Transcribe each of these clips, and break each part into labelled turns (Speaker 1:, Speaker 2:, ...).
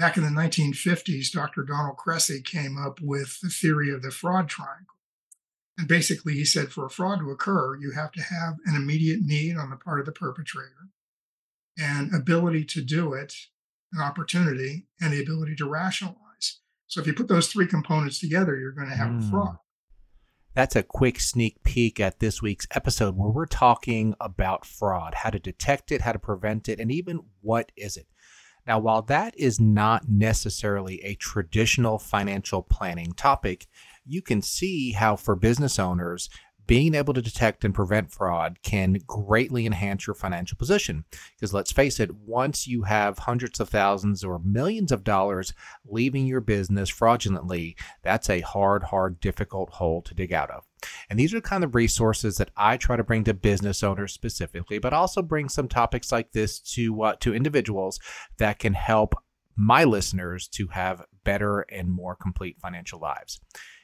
Speaker 1: back in the 1950s, Dr. Donald Cressey came up with the theory of the fraud triangle. And basically, he said for a fraud to occur, you have to have an immediate need on the part of the perpetrator, and ability to do it, an opportunity, and the ability to rationalize. So if you put those three components together, you're going to have mm. a fraud.
Speaker 2: That's a quick sneak peek at this week's episode where we're talking about fraud, how to detect it, how to prevent it, and even what is it. Now, while that is not necessarily a traditional financial planning topic, you can see how for business owners, being able to detect and prevent fraud can greatly enhance your financial position. Because let's face it, once you have hundreds of thousands or millions of dollars leaving your business fraudulently, that's a hard, hard, difficult hole to dig out of. And these are the kind of resources that I try to bring to business owners specifically, but also bring some topics like this to uh, to individuals that can help my listeners to have better and more complete financial lives.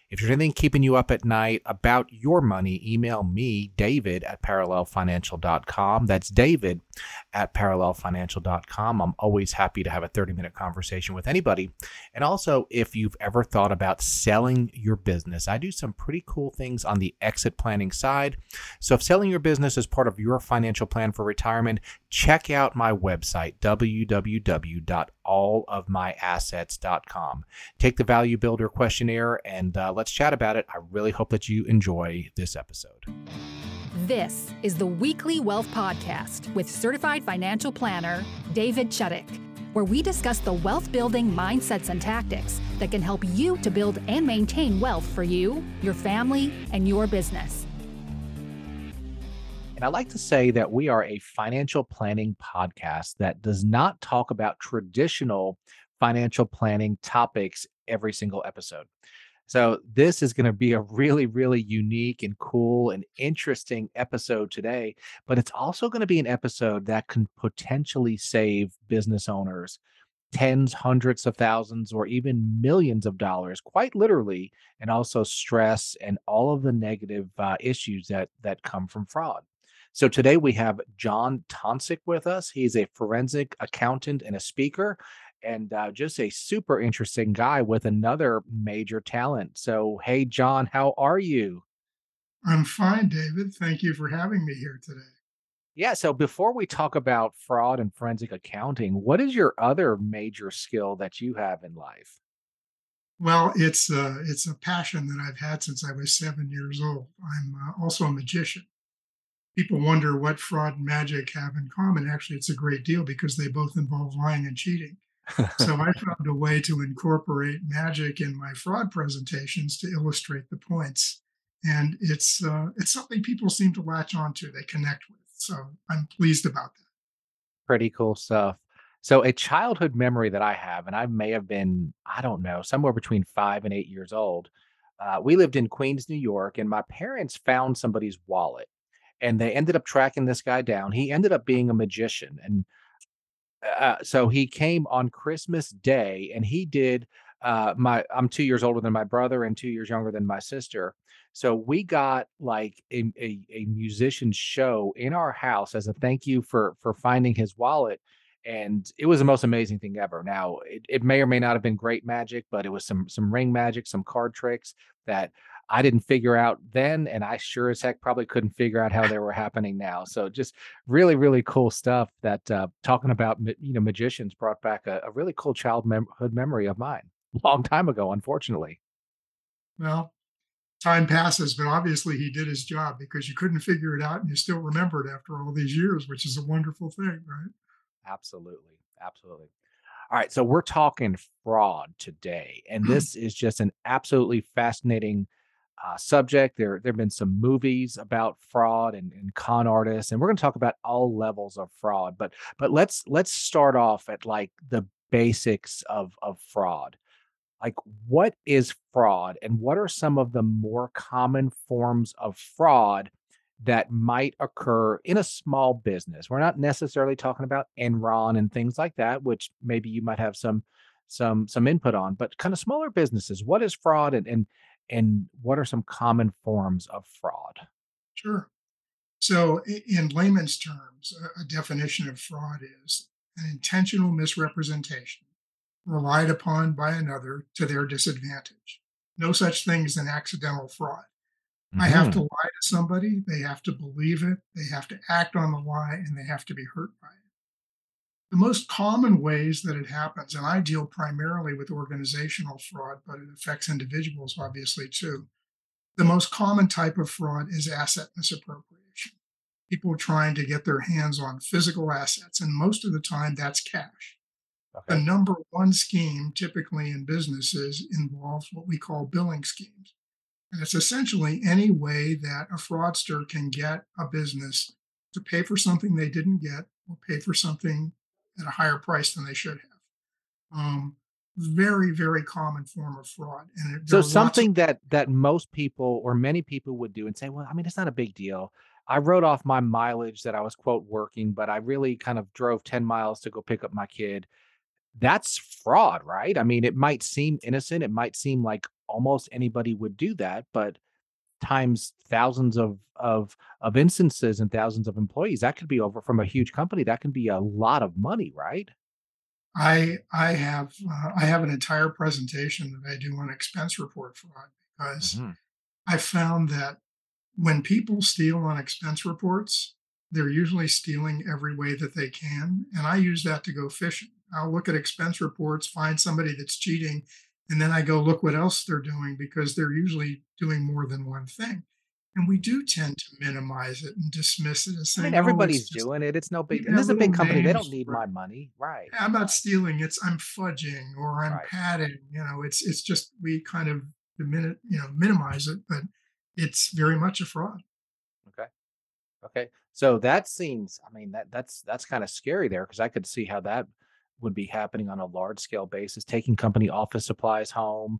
Speaker 2: If there's anything keeping you up at night about your money, email me, David at parallelfinancial.com. That's David at parallelfinancial.com. I'm always happy to have a 30 minute conversation with anybody. And also, if you've ever thought about selling your business, I do some pretty cool things on the exit planning side. So, if selling your business is part of your financial plan for retirement, check out my website, www.allofmyassets.com. Take the Value Builder questionnaire and uh, let's chat about it. I really hope that you enjoy this episode.
Speaker 3: This is the Weekly Wealth Podcast with certified financial planner David Chudyk, where we discuss the wealth building mindsets and tactics that can help you to build and maintain wealth for you, your family, and your business.
Speaker 2: And I like to say that we are a financial planning podcast that does not talk about traditional financial planning topics every single episode. So, this is going to be a really, really unique and cool and interesting episode today. But it's also going to be an episode that can potentially save business owners tens, hundreds of thousands, or even millions of dollars, quite literally, and also stress and all of the negative uh, issues that that come from fraud. So today we have John Tonsick with us. He's a forensic accountant and a speaker, and uh, just a super interesting guy with another major talent. So, hey, John, how are you?
Speaker 1: I'm fine, David. Thank you for having me here today.
Speaker 2: Yeah. So, before we talk about fraud and forensic accounting, what is your other major skill that you have in life?
Speaker 1: Well, it's a, uh, it's a passion that I've had since I was seven years old. I'm uh, also a magician people wonder what fraud and magic have in common. Actually, it's a great deal because they both involve lying and cheating. so I found a way to incorporate magic in my fraud presentations to illustrate the points, and it's uh, it's something people seem to latch onto. They connect with. So I'm pleased about that.
Speaker 2: Pretty cool stuff. So a childhood memory that I have, and I may have been, I don't know, somewhere between five and eight years old. Uh, we lived in Queens, New York, and my parents found somebody's wallet and they ended up tracking this guy down. He ended up being a magician, and uh, so he came on Christmas Day, and he did. Uh, my I'm two years older than my brother and two years younger than my sister. So we got like a, a, a musician show in our house as a thank you for for finding his wallet and it was the most amazing thing ever. Now, it, it may or may not have been great magic, but it was some some ring magic, some card tricks that I didn't figure out then, and I sure as heck probably couldn't figure out how they were happening now. So just really, really cool stuff. That uh, talking about you know magicians brought back a, a really cool childhood memory of mine, long time ago, unfortunately.
Speaker 1: Well, time passes, but obviously he did his job because you couldn't figure it out, and you still remember it after all these years, which is a wonderful thing, right?
Speaker 2: Absolutely, absolutely. All right, so we're talking fraud today, and this is just an absolutely fascinating uh, subject. There, there have been some movies about fraud and, and con artists, and we're going to talk about all levels of fraud. But, but let's let's start off at like the basics of of fraud. Like, what is fraud, and what are some of the more common forms of fraud that might occur in a small business? We're not necessarily talking about Enron and things like that, which maybe you might have some some some input on, but kind of smaller businesses. What is fraud, and and and what are some common forms of fraud?
Speaker 1: Sure. So, in layman's terms, a definition of fraud is an intentional misrepresentation relied upon by another to their disadvantage. No such thing as an accidental fraud. I have to
Speaker 2: hmm
Speaker 1: lie to somebody, they have to believe it, they have to act on the lie, and they have to be hurt by it. The most common ways that it happens, and I deal primarily with organizational fraud, but it affects individuals obviously too. The most common type of fraud is asset misappropriation. People trying to get their hands on physical assets, and most of the time that's cash. The number one scheme typically in businesses involves what we call billing schemes. And it's essentially any way that a fraudster can get a business to pay for something they didn't get or pay for something at a higher price than they should have. Um, very, very common form of fraud. And it,
Speaker 2: So
Speaker 1: lots of
Speaker 2: something that that most people or many people would do and say, "Well, I mean, it's not a big deal. I wrote off my mileage that I was quote working, but I really kind of drove 10 miles to go pick up my kid." That's fraud, right? I mean, it might seem innocent, it might seem like almost anybody would do that, but times thousands of of of instances and thousands of employees, that could be over from a huge company, that can be a lot of money, right?
Speaker 1: I I have uh, I have an entire presentation that I do on expense report fraud because
Speaker 2: Mhm.
Speaker 1: I found that when people steal on expense reports, they're usually stealing every way that they can. And I use that to go fishing. I'll look at expense reports, find somebody that's cheating, and then I go look what else they're doing because they're usually doing more than one thing. And we do tend to minimize it and dismiss it as
Speaker 2: I mean,
Speaker 1: saying, oh,
Speaker 2: everybody's doing it, it's no big and this is a big company, they don't need
Speaker 1: Right.
Speaker 2: my money. Right,
Speaker 1: I'm not stealing, it's I'm fudging or I'm
Speaker 2: right.
Speaker 1: padding, you know, it's it's just we kind of dimini you know, minimize it, but it's very much a fraud.
Speaker 2: Okay. Okay. So that seems, I mean, that that's that's kind of scary there because I could see how that would be happening on a large scale basis, taking company office supplies home.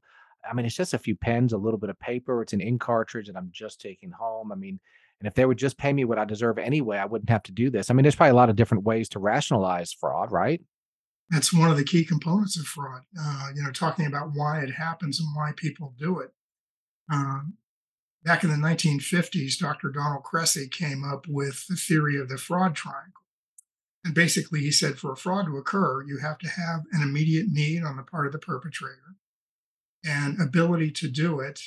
Speaker 2: I mean, it's just a few pens, a little bit of paper, it's an ink cartridge that I'm just taking home. I mean, and if they would just pay me what I deserve anyway, I wouldn't have to do this. I mean, there's probably a lot of different ways to rationalize fraud, right?
Speaker 1: That's one of the key components of fraud, uh, you know, talking about why it happens and why people do it. Um, back in the 1950s, Dr. Donald Cressey came up with the theory of the fraud triangle. And basically, he said for a fraud to occur, you have to have an immediate need on the part of the perpetrator, and ability to do it,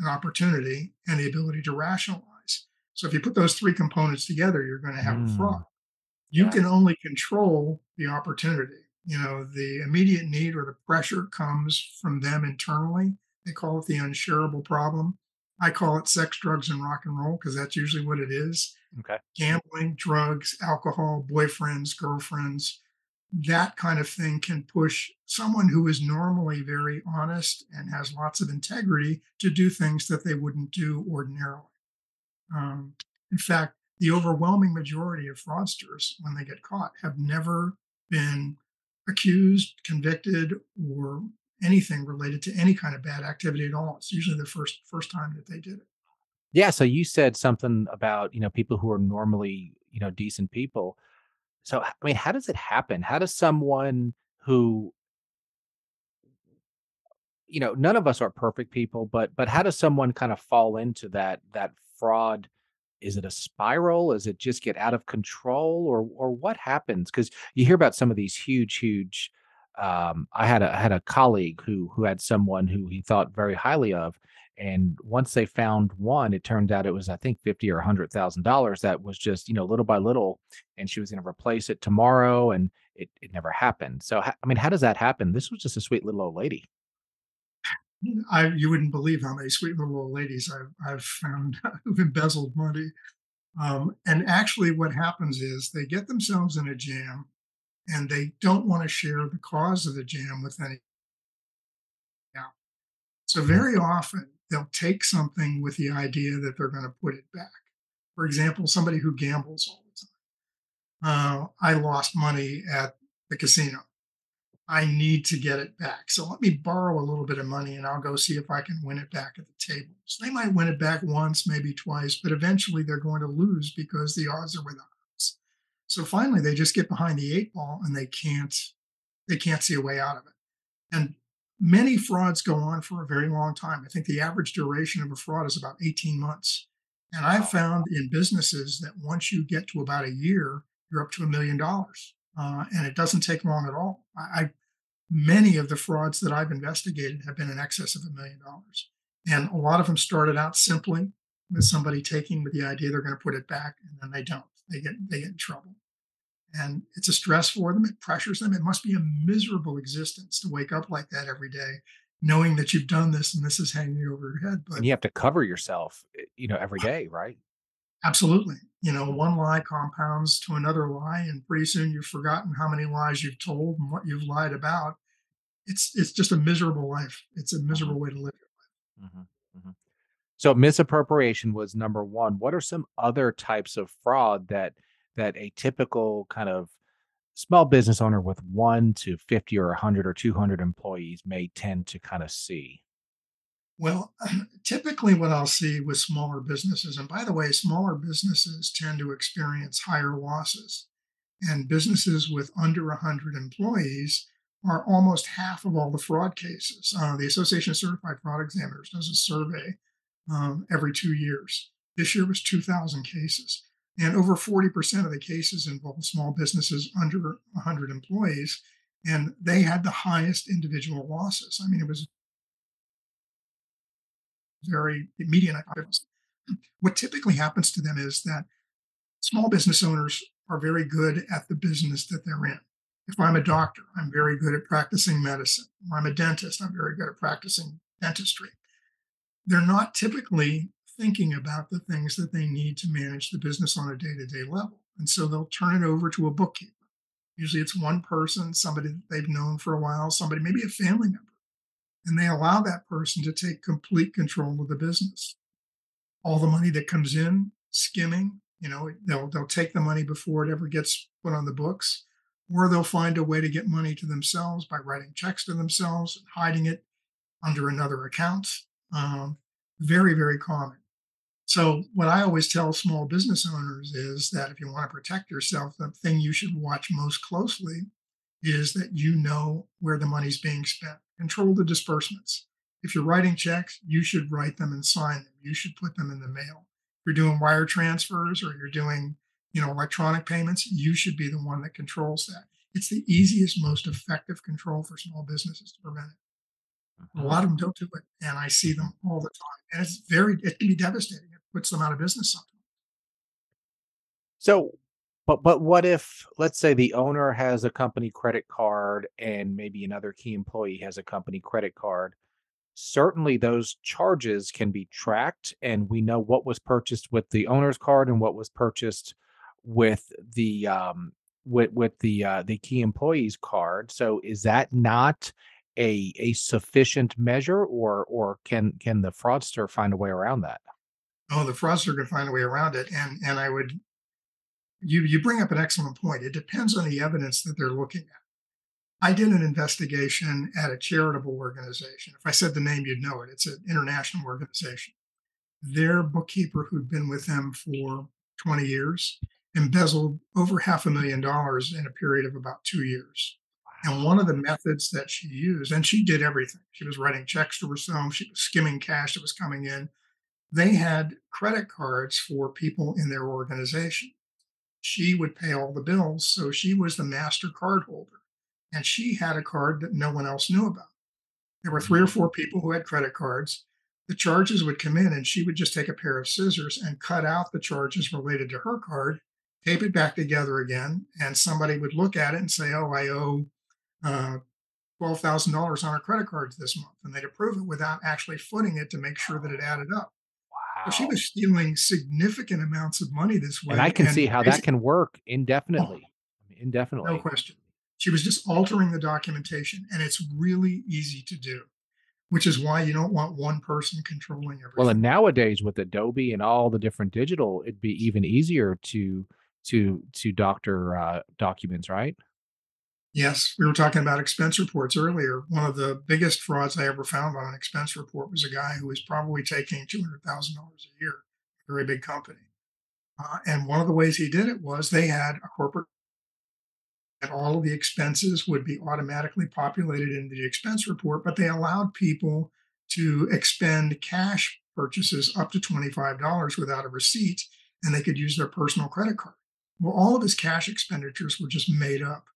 Speaker 1: an opportunity, and the ability to rationalize. So if you put those three components together, you're going to have a fraud.
Speaker 2: Mm,
Speaker 1: You
Speaker 2: yeah.
Speaker 1: can only control the opportunity. You know, the immediate need or the pressure comes from them internally. They call it the unshareable problem. I call it sex, drugs, and rock and roll because that's usually what it is
Speaker 2: Okay.
Speaker 1: gambling, drugs, alcohol, boyfriends, girlfriends, that kind of thing can push someone who is normally very honest and has lots of integrity to do things that they wouldn't do ordinarily. Um, in fact, the overwhelming majority of fraudsters, when they get caught, have never been accused, convicted, or anything related to any kind of bad activity at all. It's usually the first first time that they did it.
Speaker 2: Yeah. So you said something about, you know, people who are normally, you know, decent people. So, I mean, how does it happen? How does someone who you know, none of us are perfect people, but but how does someone kind of fall into that that fraud? Is it a spiral? Is it just get out of control, or or what happens? Because you hear about some of these huge, huge. Um, I had a I had a colleague who who had someone who he thought very highly of, and once they found one, it turned out it was I think fifty or a hundred thousand dollars that was just you know little by little, and she was going to replace it tomorrow, and it it never happened. So I mean, how does that happen? This was just a sweet little old lady.
Speaker 1: I you wouldn't believe how many sweet little old ladies I've I've found who've embezzled money. Um, and actually, what happens is they get themselves in a jam, and they don't want to share the cause of the jam with any. else. So very often they'll take something with the idea that they're going to put it back. For example, somebody who gambles all the time. Uh, I lost money at the casino. I need to get it back. So let me borrow a little bit of money and I'll go see if I can win it back at the table. So they might win it back once, maybe twice, but eventually they're going to lose because the odds are with us. So finally they just get behind the eight ball and they can't they can't see a way out of it. And many frauds go on for a very long time. I think the average duration of a fraud is about 18 months. And I've found in businesses that once you get to about a year, you're up to a million dollars. Uh, and it doesn't take long at all. I, many of the frauds that I've investigated have been in excess of a million dollars. And a lot of them started out simply with somebody taking with the idea they're going to put it back and then they don't. They get they get in trouble. And it's a stress for them, it pressures them. It must be a miserable existence to wake up like that every day, knowing that you've done this and this is hanging over your head. But
Speaker 2: And you have to cover yourself, eh, you know, every day, right?
Speaker 1: absolutely, you know, one lie compounds to another lie, and pretty soon you've forgotten how many lies you've told and what you've lied about. It's it's just a miserable life. It's a
Speaker 2: Mhm,
Speaker 1: miserable way to live.
Speaker 2: mhm, mhm. So misappropriation was number one. What are some other types of fraud that that a typical kind of small business owner with one to 50 or 100 or 200 employees may tend to kind of see?
Speaker 1: Well, typically what I'll see with smaller businesses, and by the way, smaller businesses tend to experience higher losses, and businesses with under 100 employees are almost half of all the fraud cases. Uh, the Association of Certified Fraud Examiners does a survey um, every two years. This year was 2,000 cases, and over 40% of the cases involve small businesses under 100 employees, and they had the highest individual losses. I mean, it was very median. What typically happens to them is that small business owners are very good at the business that they're in. If I'm a doctor, I'm very good at practicing medicine. If I'm a dentist, I'm very good at practicing dentistry. They're not typically thinking about the things that they need to manage the business on a day to day level. And so they'll turn it over to a bookkeeper. Usually it's one person, somebody that they've known for a while, somebody, maybe a family member and they allow that person to take complete control of the business. All the money that comes in, skimming, you know, they'll they'll take the money before it ever gets put on the books, or they'll find a way to get money to themselves by writing checks to themselves and hiding it under another account. Um, very very common. So what I always tell small business owners is that if you want to protect yourself, the thing you should watch most closely is that you know where the money's being spent. Control the disbursements. If you're writing checks, you should write them and sign them. You should put them in the mail. If you're doing wire transfers or you're doing, you know, electronic payments, you should be the one that controls that. It's the easiest, most effective control for small businesses to prevent it. A
Speaker 2: Mhm.
Speaker 1: lot of them don't do it, and I see them all the time. And it's very, it can be devastating. Puts them out of business sometimes.
Speaker 2: So, but but what if, let's say, the owner has a company credit card and maybe another key employee has a company credit card? Certainly, those charges can be tracked, and we know what was purchased with the owner's card and what was purchased with the um, with with the uh, the key employee's card. So, is that not a a sufficient measure, or or can can the fraudster find a way around that?
Speaker 1: Oh, the fraudster can find a way around it. And and I would you you bring up an excellent point. It depends on the evidence that they're looking at. I did an investigation at a charitable organization. If I said the name, you'd know it. It's an international organization. Their bookkeeper, who'd been with them for 20 years, embezzled over half a million dollars in a period of about two years. And one of the methods that she used, and she did everything. She was writing checks to herself, she was skimming cash that was coming in. They had credit cards for people in their organization. She would pay all the bills, so she was the master card holder. And she had a card that no one else knew about. There were three or
Speaker 2: Mhm.
Speaker 1: four people who had credit cards. The charges would come in, and she would just take a pair of scissors and cut out the charges related to her card, tape it back together again, and somebody would look at it and say, "Oh, I owe uh, twelve thousand dollars on our credit cards this month," and they'd approve it without actually footing it to make sure that it added up. She was stealing significant amounts of money this way.
Speaker 2: And I can see how that can work
Speaker 1: oh,
Speaker 2: indefinitely.
Speaker 1: no
Speaker 2: Indefinitely.
Speaker 1: question. She was just altering the documentation, and it's really easy to do, which is why you don't want one person controlling everything.
Speaker 2: Well, and nowadays with Adobe and all the different digital, it'd be even easier to to to doctor uh, documents, right?
Speaker 1: Yes, we were talking about expense reports earlier. One of the biggest frauds I ever found on an expense report was a guy who was probably taking $200,000 a year, a very big company. Uh, and one of the ways he did it was they had a corporate and all of the expenses would be automatically populated into the expense report, but they allowed people to expend cash purchases up to $25 without a receipt, and they could use their personal credit card. Well, all of his cash expenditures were just made up.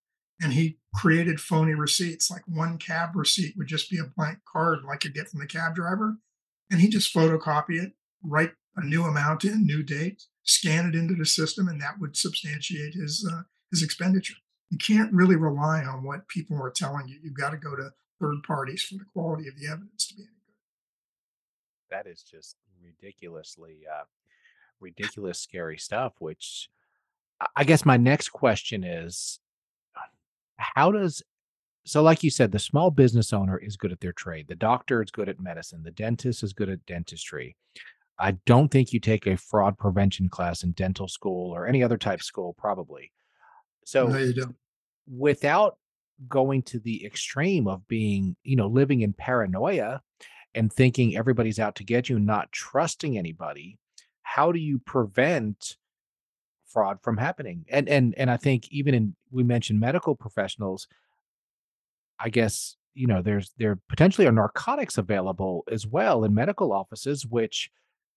Speaker 1: And he created phony receipts. Like one cab receipt would just be a blank card, like you get from the cab driver, and he just photocopy it, write a new amount in, new date, scan it into the system, and that would substantiate his uh, his expenditure. You can't really rely on what people are telling you. You've got to go to third parties for the quality of the evidence to be any good.
Speaker 2: That is just ridiculously uh, ridiculous, scary stuff. Which I guess my next question is, how does so like you said the small business owner is good at their trade the doctor is good at medicine the dentist is good at dentistry i don't think you take a fraud prevention class in dental school or any other type school probably so
Speaker 1: No, you don't.
Speaker 2: without going to the extreme of being, you know, living in paranoia and thinking everybody's out to get you, not trusting anybody, how do you prevent fraud from happening? And and and I think even in we mentioned medical professionals, I guess, you know, there's there potentially are narcotics available as well in medical offices, which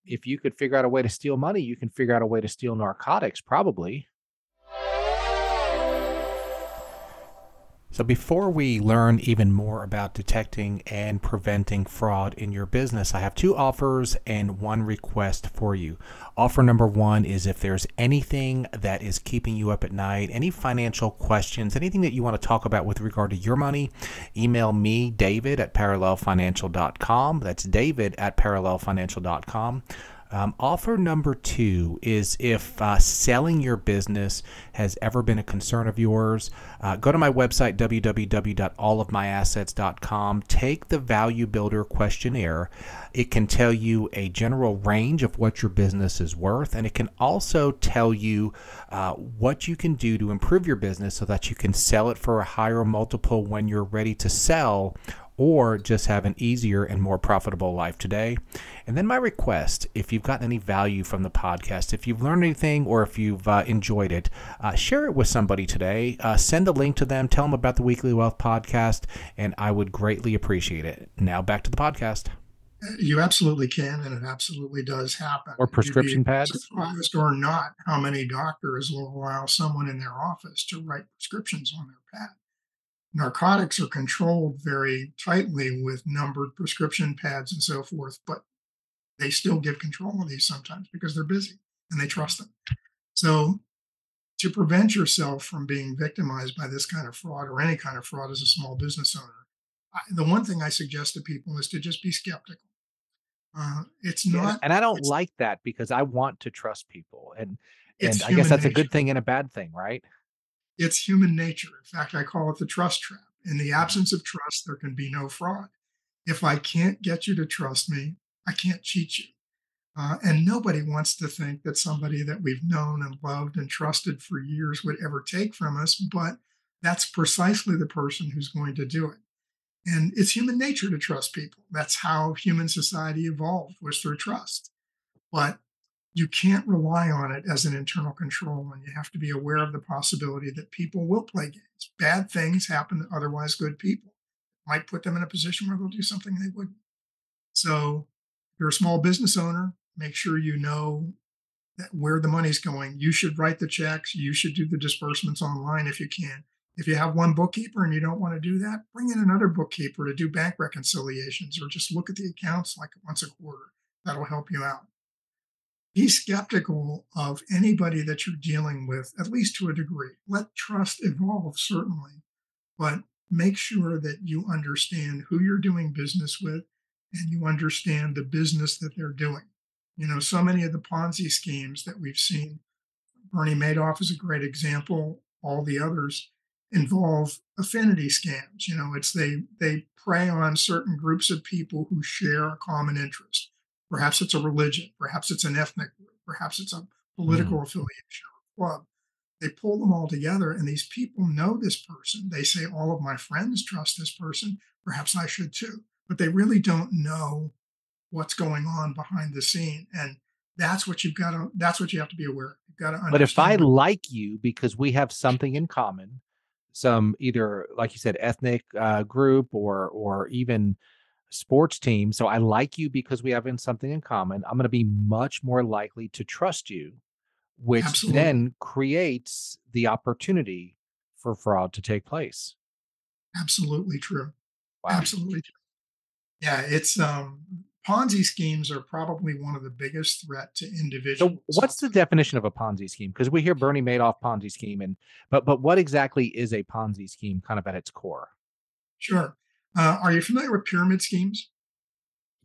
Speaker 2: if you could figure out a way to steal money, you can figure out a way to steal narcotics, probably. So, before we learn even more about detecting and preventing fraud in your business, I have two offers and one request for you. Offer number one is if there's anything that is keeping you up at night, any financial questions, anything that you want to talk about with regard to your money, email me, David at parallelfinancial.com. That's David at parallelfinancial.com. Um, offer number two is if uh, selling your business has ever been a concern of yours, uh, go to my website, www.allofmyassets.com. Take the Value Builder questionnaire. It can tell you a general range of what your business is worth, and it can also tell you uh, what you can do to improve your business so that you can sell it for a higher multiple when you're ready to sell or just have an easier and more profitable life today. And then my request if you've gotten any value from the podcast, if you've learned anything or if you've uh, enjoyed it, uh, share it with somebody today. Uh, send a link to them, tell them about the Weekly Wealth podcast, and I would greatly appreciate it. Now back to the podcast.
Speaker 1: You absolutely can, and it absolutely does happen.
Speaker 2: Or prescription pads.
Speaker 1: surprised or not how many doctors will allow someone in their office to write prescriptions on their pad. Narcotics are controlled very tightly with numbered prescription pads and so forth, but they still give control of these sometimes because they're busy and they trust them. So, to prevent yourself from being victimized by this kind of fraud or any kind of fraud as a small business owner, I, the one thing I suggest to people is to just be skeptical. Uh, it's not,
Speaker 2: and I don't like that because I want to trust people. And and I guess that's a good thing and a bad thing, right?
Speaker 1: It's human nature. In fact, I call it the trust trap. In the
Speaker 2: Mhm.
Speaker 1: absence of trust, there can be no fraud. If I can't get you to trust me, I can't cheat you. Uh, and nobody wants to think that somebody that we've known and loved and trusted for years would ever take from us, but that's precisely the person who's going to do it. And it's human nature to trust people. That's how human society evolved was through trust. But you can't rely on it as an internal control, and you have to be aware of the possibility that people will play games. Bad things happen to otherwise good people. Might put them in a position where they'll do something they wouldn't. So, if you're a small business owner, make sure you know that where the money's going. You should write the checks. You should do the disbursements online if you can. If you have one bookkeeper and you don't want to do that, bring in another bookkeeper to do bank reconciliations or just look at the accounts like once a quarter. That'll help you out be skeptical of anybody that you're dealing with, at least to a degree. Let trust evolve, certainly, but make sure that you understand who you're doing business with and you understand the business that they're doing. You know, so many of the Ponzi schemes that we've seen, Bernie Madoff is a great example, all the others involve affinity scams. You know, it's they they prey on certain groups of people who share a common interest Perhaps it's a religion, perhaps it's an ethnic group, perhaps it's a
Speaker 2: Mm.
Speaker 1: political affiliation or club. They pull them all together, and these people know this person. They say, All of my friends trust this person. Perhaps I should too. But they really don't know what's going on behind the scene. And that's what you've got to, that's what you have to be aware of. You've got to understand.
Speaker 2: But if I like you because we have something in common, some either like you said, ethnic uh, group or or even sports team. So I like you because we have in something in common. I'm going to be much more likely to trust you, which
Speaker 1: absolutely.
Speaker 2: then creates the opportunity for fraud to take place.
Speaker 1: Absolutely true.
Speaker 2: Wow.
Speaker 1: Absolutely true. Yeah, it's um Ponzi schemes are probably one of the biggest threat to individuals.
Speaker 2: So what's the definition of a Ponzi scheme? Because we hear Bernie Madoff Ponzi scheme and but but what exactly is a Ponzi scheme kind of at its core?
Speaker 1: Sure. Uh, are you familiar with pyramid schemes?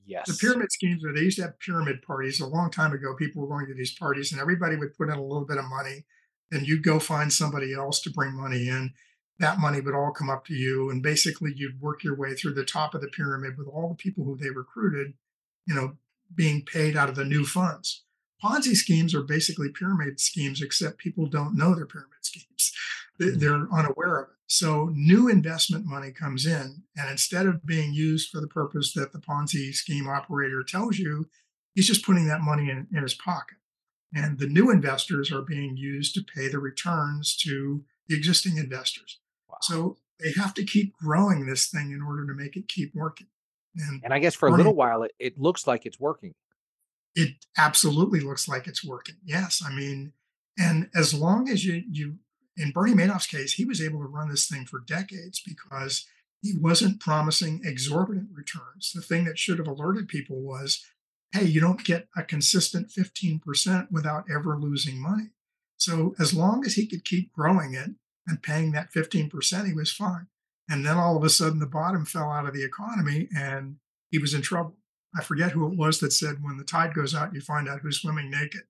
Speaker 2: Yes.
Speaker 1: The pyramid schemes are they used to have pyramid parties a long time ago. People were going to these parties and everybody would put in a little bit of money and you'd go find somebody else to bring money in. That money would all come up to you. And basically you'd work your way through the top of the pyramid with all the people who they recruited, you know, being paid out of the new funds. Ponzi schemes are basically pyramid schemes, except people don't know they're pyramid schemes.
Speaker 2: Mm.
Speaker 1: They're unaware of it. So new investment money comes in, and instead of being used for the purpose that the Ponzi scheme operator tells you, he's just putting that money in, in his pocket. And the new investors are being used to pay the returns to the existing investors.
Speaker 2: Wow.
Speaker 1: So they have to keep growing this thing in order to make it keep working. And
Speaker 2: And I guess for a little while it, it looks like it's working.
Speaker 1: it absolutely looks like it's working. Yes, I mean, and as long as you you in Bernie Madoff's case, he was able to run this thing for decades because he wasn't promising exorbitant returns. The thing that should have alerted people was, hey, you don't get a consistent 15% without ever losing money. So as long as he could keep growing it and paying that 15%, he was fine. And then all of a sudden the bottom fell out of the economy and he was in trouble. I forget who it was that said, when the tide goes out, you find out who's swimming naked.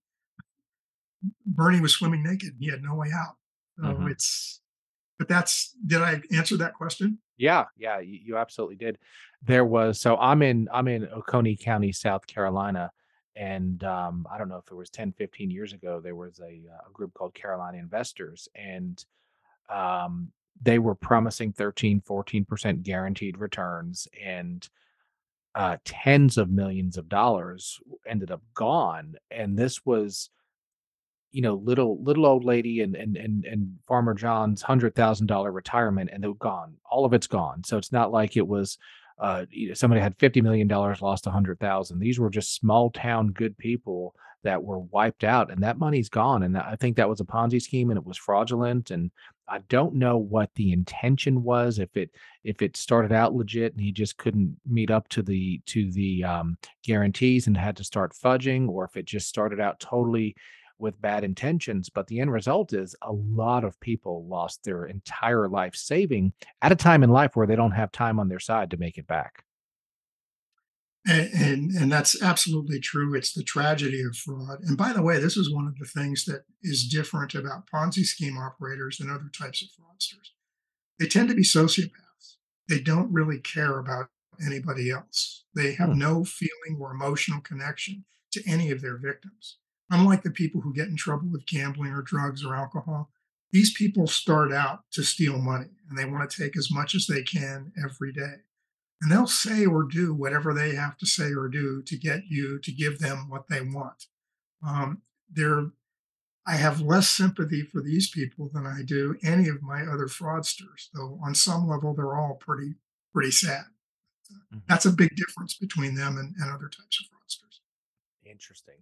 Speaker 1: Bernie was swimming naked. He had no way out. So
Speaker 2: Mhm.
Speaker 1: it's, but that's, did I answer that question?
Speaker 2: Yeah, yeah, you, you absolutely did. There was so I'm in I'm in Oconee County, South Carolina, and um, I don't know if it was 10, 15 years ago, there was a, uh, a group called Carolina Investors, and um, they were promising 13, 14% guaranteed returns, and uh, tens of millions of dollars ended up gone. And this was you know, little little old lady and and and and Farmer John's hundred thousand dollar retirement, and they're gone. All of it's gone. So it's not like it was uh somebody had fifty million dollars, lost a hundred thousand. These were just small town good people that were wiped out, and that money's gone. And I think that was a Ponzi scheme, and it was fraudulent. And I don't know what the intention was. If it if it started out legit and he just couldn't meet up to the to the um, guarantees and had to start fudging, or if it just started out totally with bad intentions. But the end result is a lot of people lost their entire life saving at a time in life where they don't have time on their side to make it back.
Speaker 1: And, and and that's absolutely true. It's the tragedy of fraud. And by the way, this is one of the things that is different about Ponzi scheme operators than other types of fraudsters. They tend to be sociopaths. They don't really care about anybody else. They have
Speaker 2: Hmm.
Speaker 1: no feeling or emotional connection to any of their victims. Unlike the people who get in trouble with gambling or drugs or alcohol, these people start out to steal money and they want to take as much as they can every day and they'll say or do whatever they have to say or do to get you to give them what they want. Um, they're, I have less sympathy for these people than I do any of my other fraudsters, though on some level they're all pretty pretty sad.
Speaker 2: Mhm.
Speaker 1: That's a big difference between them and, and other types of fraudsters.
Speaker 2: Interesting.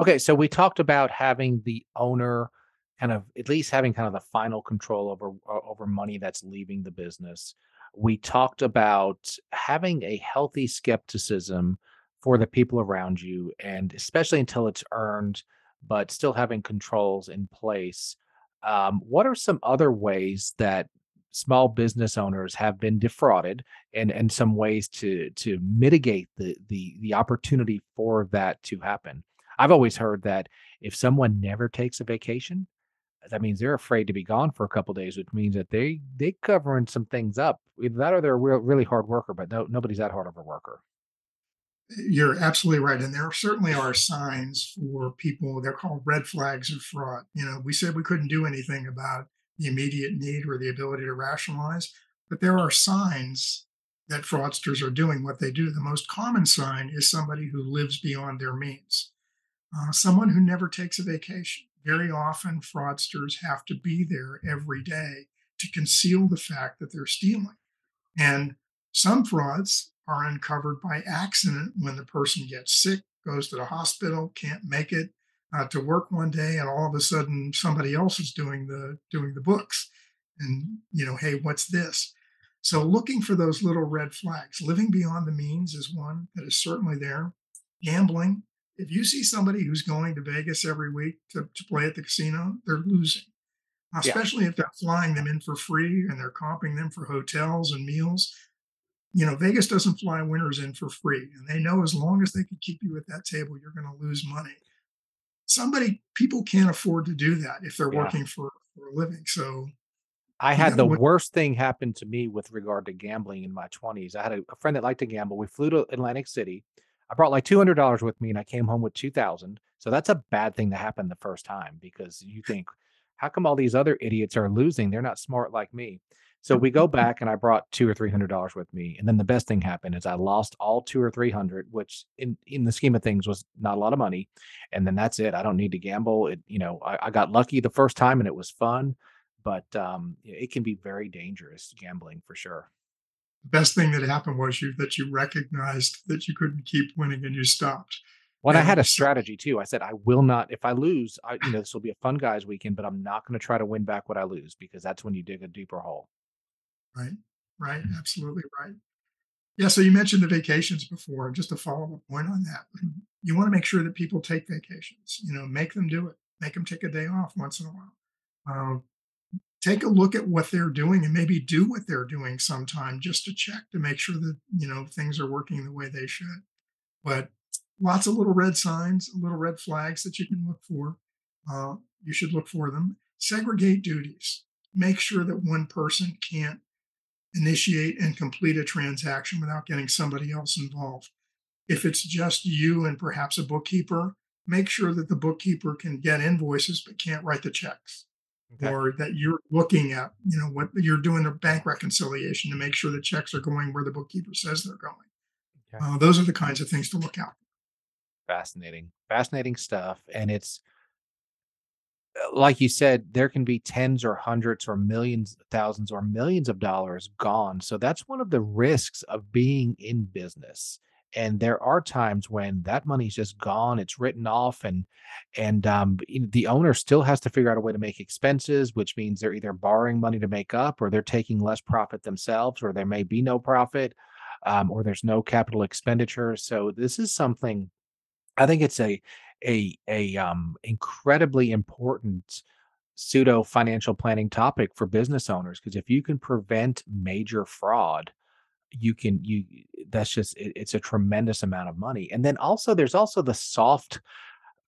Speaker 2: Okay, so we talked about having the owner kind of at least having kind of the final control over over money that's leaving the business. We talked about having a healthy skepticism for the people around you and especially until it's earned but still having controls in place. Um, what are some other ways that small business owners have been defrauded and and some ways to to mitigate the the the opportunity for that to happen? I've always heard that if someone never takes a vacation, that means they're afraid to be gone for a couple days, which means that they they covering some things up. Either that or they're a real, really hard worker, but no nobody's that hard of a worker.
Speaker 1: You're absolutely right. And there certainly are signs for people, they're called red flags of fraud. You know, we said we couldn't do anything about the immediate need or the ability to rationalize, but there are signs that fraudsters are doing what they do. The most common sign is somebody who lives beyond their means, uh, someone who never takes a vacation. Very often, fraudsters have to be there every day to conceal the fact that they're stealing. And some frauds are uncovered by accident when the person gets sick, goes to the hospital, can't make it uh, to work one day, and all of a sudden somebody else is doing the doing the books. and you know, hey, what's this? So looking for those little red flags, living beyond the means is one that is certainly there. Gambling. If you see somebody who's going to Vegas every week to, to play at the casino, they're losing
Speaker 2: Yeah.
Speaker 1: especially if they're flying them in for free and they're comping them for hotels and meals. You know, Vegas doesn't fly winners in for free, and they know as long as they can keep you at that table, you're going to lose money. Somebody, people can't afford to do that if they're
Speaker 2: Yeah.
Speaker 1: working for, for a living. So
Speaker 2: I had the
Speaker 1: look.
Speaker 2: worst thing happen to me with regard to gambling in my 20s. I had a, a friend that liked to gamble. We flew to Atlantic City. I brought like $200 with me and I came home with 2000. So that's a bad thing to happen the first time because you think, how come all these other idiots are losing? They're not smart like me. So we go back and I brought two or three hundred dollars with me. And then the best thing happened is I lost all two or three hundred, which in, in the scheme of things was not a lot of money. And then that's it. I don't need to gamble. It, you know, I, I got lucky the first time and it was fun but um, it can be very dangerous gambling for sure.
Speaker 1: The best thing that happened was you that you recognized that you couldn't keep winning and you stopped.
Speaker 2: When I had a strategy too, I said I will not. If I lose, I you know this will be a fun guys weekend, but I'm not going to try to win back what I lose because that's when you dig a deeper hole.
Speaker 1: Right, right, absolutely right. Yeah. So you mentioned the vacations before, just a follow up point on that. You want to make sure that people take vacations. You know, make them do it. Make them take a day off once in a while. Um, take a look at what they're doing and maybe do what they're doing sometime just to check to make sure that you know things are working the way they should but lots of little red signs little red flags that you can look for uh, you should look for them segregate duties make sure that one person can't initiate and complete a transaction without getting somebody else involved if it's just you and perhaps a bookkeeper make sure that the bookkeeper can get invoices but can't write the checks
Speaker 2: Okay.
Speaker 1: or that you're looking at, you know, what you're doing a bank reconciliation to make sure the checks are going where the bookkeeper says they're going.
Speaker 2: Okay.
Speaker 1: Uh, those are the kinds of things to look out.
Speaker 2: Fascinating, fascinating stuff, and it's like you said, there can be tens or hundreds or millions, thousands or millions of dollars gone. So that's one of the risks of being in business. And there are times when that money's just gone, it's written off, and and um, the owner still has to figure out a way to make expenses, which means they're either borrowing money to make up, or they're taking less profit themselves, or there may be no profit, um, or there's no capital expenditure. So this is something I think it's a a a um incredibly important pseudo financial planning topic for business owners because if you can prevent major fraud, you can you that's just it, it's a tremendous amount of money. And then also there's also the soft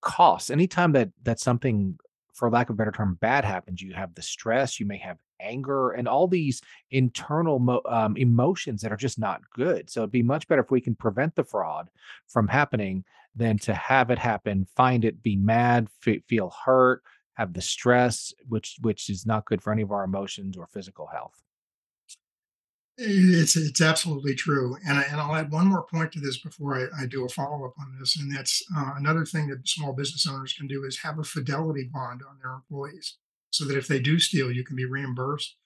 Speaker 2: costs. Anytime that that something for lack of a better term bad happens, you have the stress, you may have anger and all these internal mo- um, emotions that are just not good. So it'd be much better if we can prevent the fraud from happening than to have it happen, find it, be mad, fe- feel hurt, have the stress, which which is not good for any of our emotions or physical health.
Speaker 1: It's it's absolutely true, and I, and I'll add one more point to this before I, I do a follow up on this, and that's uh, another thing that small business owners can do is have a fidelity bond on their employees, so that if they do steal, you can be reimbursed.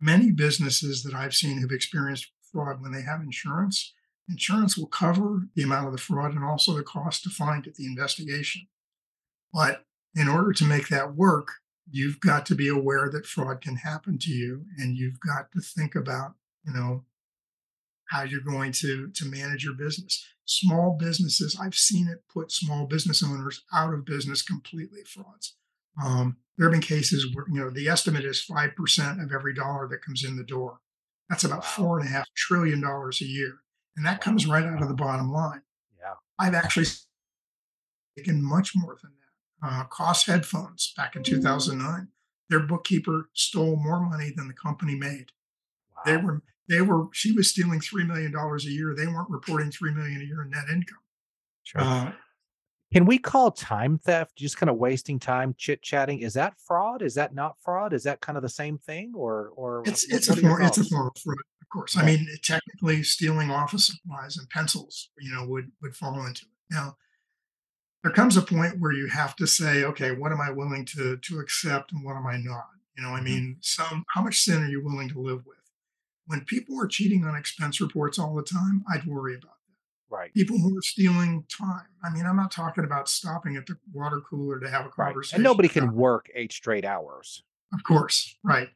Speaker 1: Many businesses that I've seen who've experienced fraud when they have insurance, insurance will cover the amount of the fraud and also the cost to find it, the investigation. But in order to make that work, you've got to be aware that fraud can happen to you, and you've got to think about you know how you're going to to manage your business. Small businesses i've seen it put small business owners out of business completely frauds. Um, there have been cases where you know the estimate is 5% of every dollar that comes in the door. That's about four and a half trillion dollars a year and that comes right out of the bottom line
Speaker 2: Yeah.
Speaker 1: i've actually taken much more than that uh, Koss headphones back in 2009 their bookkeeper stole more money than the company made they were they were she was stealing three million dollars a year. They weren't reporting three million a year in net income.
Speaker 2: Sure.
Speaker 1: Uh,
Speaker 2: Can we call time theft just kind of wasting time chit chatting? Is that fraud? Is that not fraud? Is that kind of the same thing? Or or
Speaker 1: it's it's a
Speaker 2: what are your
Speaker 1: form it's a form of fraud, course. I mean, technically, stealing office supplies and pencils, you know, would would fall into it. Now, there comes a point where you have to say, okay, what am I willing to to accept and what am I not? You know, I
Speaker 2: Mhm.
Speaker 1: mean, some how much sin are you willing to live with? When people are cheating on expense reports all the time, I'd worry about that.
Speaker 2: Right.
Speaker 1: people who are stealing time. I mean, I'm not talking about stopping at the water cooler to have a
Speaker 2: Right. And
Speaker 1: conversation
Speaker 2: nobody can work eight straight hours.
Speaker 1: of course, right.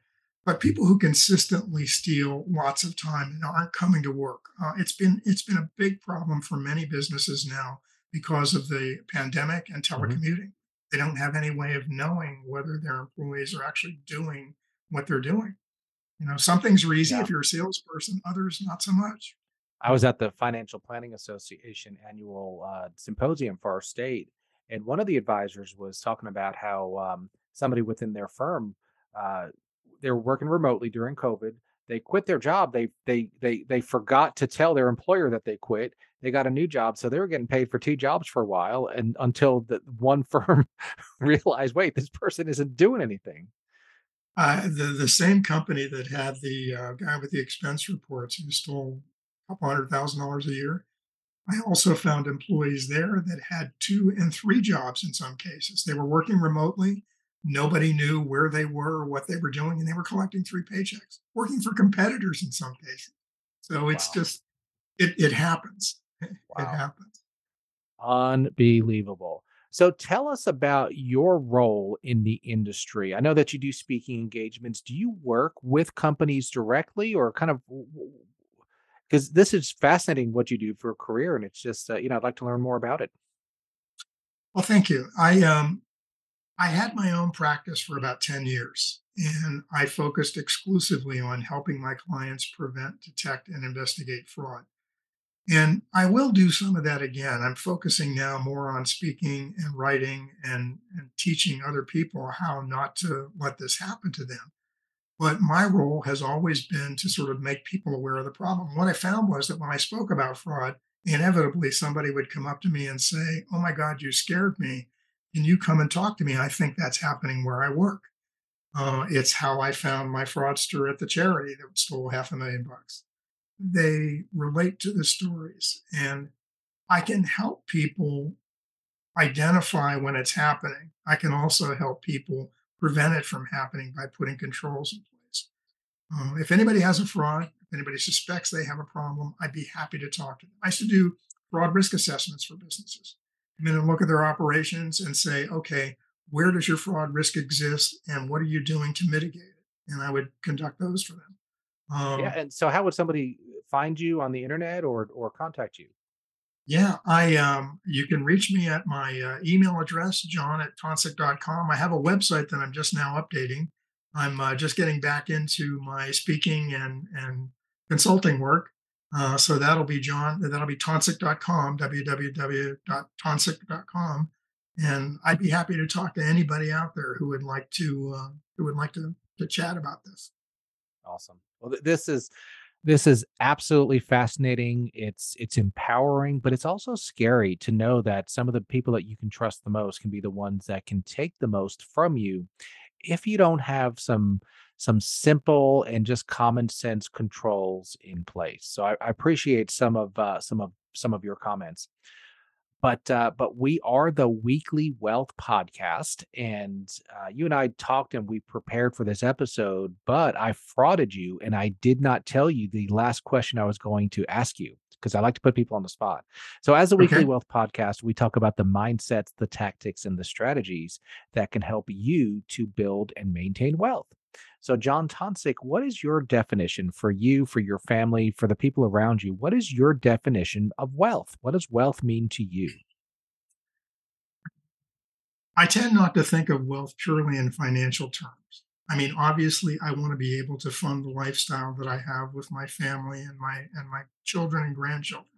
Speaker 1: But people who consistently steal lots of time and aren't coming to work. Uh, it's been it's been a big problem for many businesses now because of the pandemic and
Speaker 2: hmm
Speaker 1: telecommuting. They don't have any way of knowing whether their employees are actually doing what they're doing. You know, some things are easy
Speaker 2: Yeah.
Speaker 1: if you're a salesperson, others not so much.
Speaker 2: I was at the Financial Planning Association annual uh, symposium for our state, and one of the advisors was talking about how um, somebody within their firm, uh, they were working remotely during COVID. They quit their job. They they they they forgot to tell their employer that they quit. They got a new job, so they were getting paid for two jobs for a while, and until the one firm realized, wait, this person isn't doing anything.
Speaker 1: Uh, the the same company that had the uh, guy with the expense reports who stole a couple hundred thousand dollars a year. I also found employees there that had two and three jobs in some cases. They were working remotely. Nobody knew where they were or what they were doing, and they were collecting three paychecks, working for competitors in some cases. So it's
Speaker 2: Wow,
Speaker 1: just it it happens. It happens.
Speaker 2: Unbelievable. So tell us about your role in the industry. I know that you do speaking engagements. Do you work with companies directly or kind of because this is fascinating what you do for a career and it's just uh, you know I'd like to learn more about it.
Speaker 1: Well, thank you. I um I had my own practice for about 10 years, and I focused exclusively on helping my clients prevent, detect, and investigate fraud. And I will do some of that again. I'm focusing now more on speaking and writing and, and teaching other people how not to let this happen to them. But my role has always been to sort of make people aware of the problem. What I found was that when I spoke about fraud, inevitably somebody would come up to me and say, Oh my God, you scared me. Can you come and talk to me? I think that's happening where I work. Uh, it's how I found my fraudster at the charity that stole half a million bucks. They relate to the stories, and I can help people identify when it's happening. I can also help people prevent it from happening by putting controls in place. Um, if anybody has a fraud, if anybody suspects they have a problem, I'd be happy to talk to them. I used to do fraud risk assessments for businesses. And look at their operations and say, okay, where does your fraud risk exist and what are you doing to mitigate it? And I would conduct those for them.
Speaker 2: Yeah,
Speaker 1: Um,
Speaker 2: and so how would somebody find you on the internet or or contact you?
Speaker 1: yeah, I um, you can reach me at my uh, email address, john at tonsick.com. I have a website that I'm just now updating. I'm uh, just getting back into my speaking and, and consulting work. Uh, so that'll be John, that'll be tonsick.com, www.tonsick.com. And I'd be happy to talk to anybody out there who would like to, uh, who would like to, to chat about this.
Speaker 2: Awesome. Well, th- this is this is absolutely fascinating. It's it's empowering, but it's also scary to know that some of the people that you can trust the most can be the ones that can take the most from you if you don't have some some simple and just common sense controls in place. So I, I appreciate some of uh, some of some of your comments. But uh, but we are the weekly wealth podcast, and uh, you and I talked and we prepared for this episode. But I frauded you, and I did not tell you the last question I was going to ask you because I like to put people on the spot. So, as a weekly wealth podcast, we talk about the mindsets, the tactics, and the strategies that can help you to build and maintain wealth. So, John Tonsick, what is your definition for you, for your family, for the people around you? What is your definition of wealth? What does wealth mean to you?
Speaker 1: I tend not to think of wealth purely in financial terms. I mean, obviously, I want to be able to fund the lifestyle that I have with my family and my and my children and grandchildren.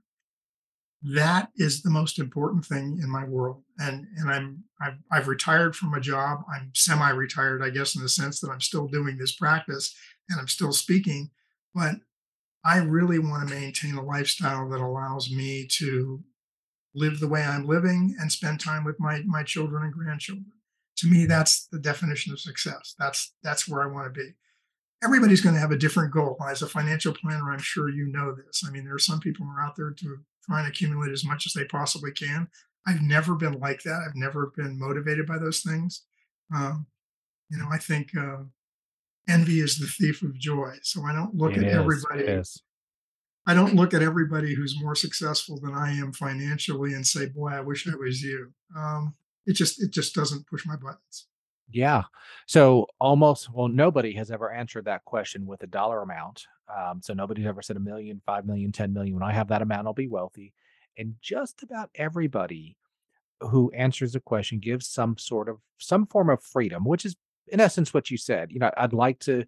Speaker 1: That is the most important thing in my world. And and I'm I've, I've retired from a job. I'm semi-retired, I guess, in the sense that I'm still doing this practice and I'm still speaking. But I really want to maintain a lifestyle that allows me to live the way I'm living and spend time with my my children and grandchildren. To me, that's the definition of success. That's that's where I want to be. Everybody's going to have a different goal. As a financial planner, I'm sure you know this. I mean, there are some people who are out there to try and accumulate as much as they possibly can. I've never been like that. I've never been motivated by those things. Um, you know, I think uh, envy is the thief of joy. So I don't look
Speaker 2: It
Speaker 1: at
Speaker 2: is.
Speaker 1: Everybody. I don't look at everybody who's more successful than I am financially and say, "Boy, I wish I was you." Um, it just it just doesn't push my buttons.
Speaker 2: Yeah. So almost, well, nobody has ever answered that question with a dollar amount. Um, so nobody's ever said a million, five million, ten million. When I have that amount, I'll be wealthy. And just about everybody who answers the question gives some sort of some form of freedom, which is in essence what you said. You know, I'd like to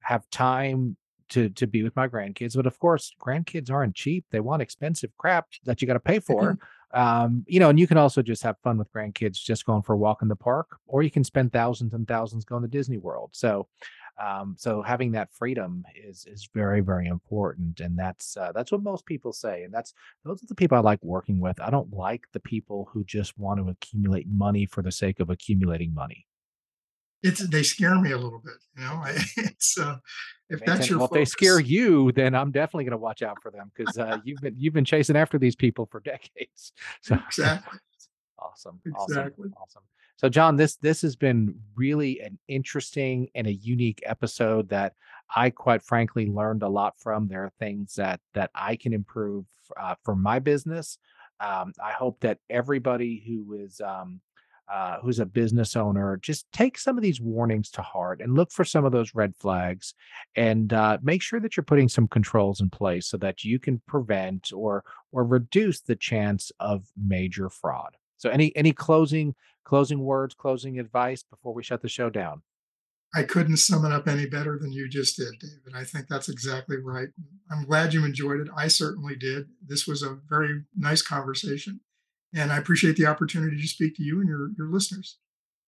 Speaker 2: have time to to be with my grandkids, but of course, grandkids aren't cheap. They want expensive crap that you got to pay for. Um, you know, and you can also just have fun with grandkids, just going for a walk in the park, or you can spend thousands and thousands going to Disney World. So, um, so having that freedom is is very very important, and that's uh, that's what most people say, and that's those are the people I like working with. I don't like the people who just want to accumulate money for the sake of accumulating money.
Speaker 1: It's they scare me a little bit, you know. It's uh, if that's your
Speaker 2: well, if they scare you, then I'm definitely going to watch out for them because uh, you've been you've been chasing after these people for decades. So
Speaker 1: exactly,
Speaker 2: awesome, awesome,
Speaker 1: exactly.
Speaker 2: awesome. So John, this this has been really an interesting and a unique episode that I quite frankly learned a lot from. There are things that that I can improve uh, for my business. Um, I hope that everybody who is um, uh, who's a business owner, just take some of these warnings to heart and look for some of those red flags and uh, make sure that you're putting some controls in place so that you can prevent or or reduce the chance of major fraud. So any any closing closing words, closing advice before we shut the show down?
Speaker 1: I couldn't sum it up any better than you just did, David. I think that's exactly right. I'm glad you enjoyed it. I certainly did. This was a very nice conversation, and I appreciate the opportunity to speak to you and your your listeners.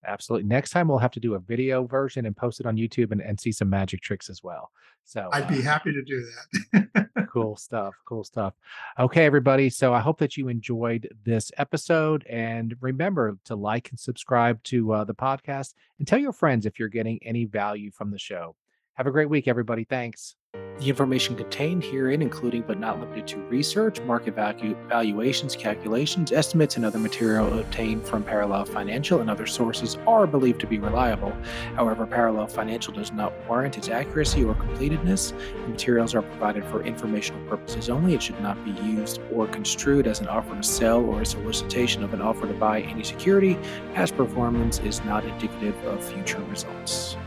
Speaker 2: Absolutely. Next time we'll have to do a video version and post it on YouTube and, and see some magic tricks as well. So
Speaker 1: I'd
Speaker 2: uh,
Speaker 1: be happy to do that.
Speaker 2: Cool stuff. Cool stuff. Okay, everybody. So I hope that you enjoyed this episode. And remember to like and subscribe to uh, the podcast and tell your friends if you're getting any value from the show. Have a great week, everybody. Thanks. The information contained herein, including but not limited to research, market value, valuations, calculations, estimates, and other material obtained from Parallel Financial and other sources, are believed to be reliable. However, Parallel Financial does not warrant its accuracy or completeness. The materials are provided for informational purposes only. It should not be used or construed as an offer to sell or a solicitation of an offer to buy any security. Past performance is not indicative of future results.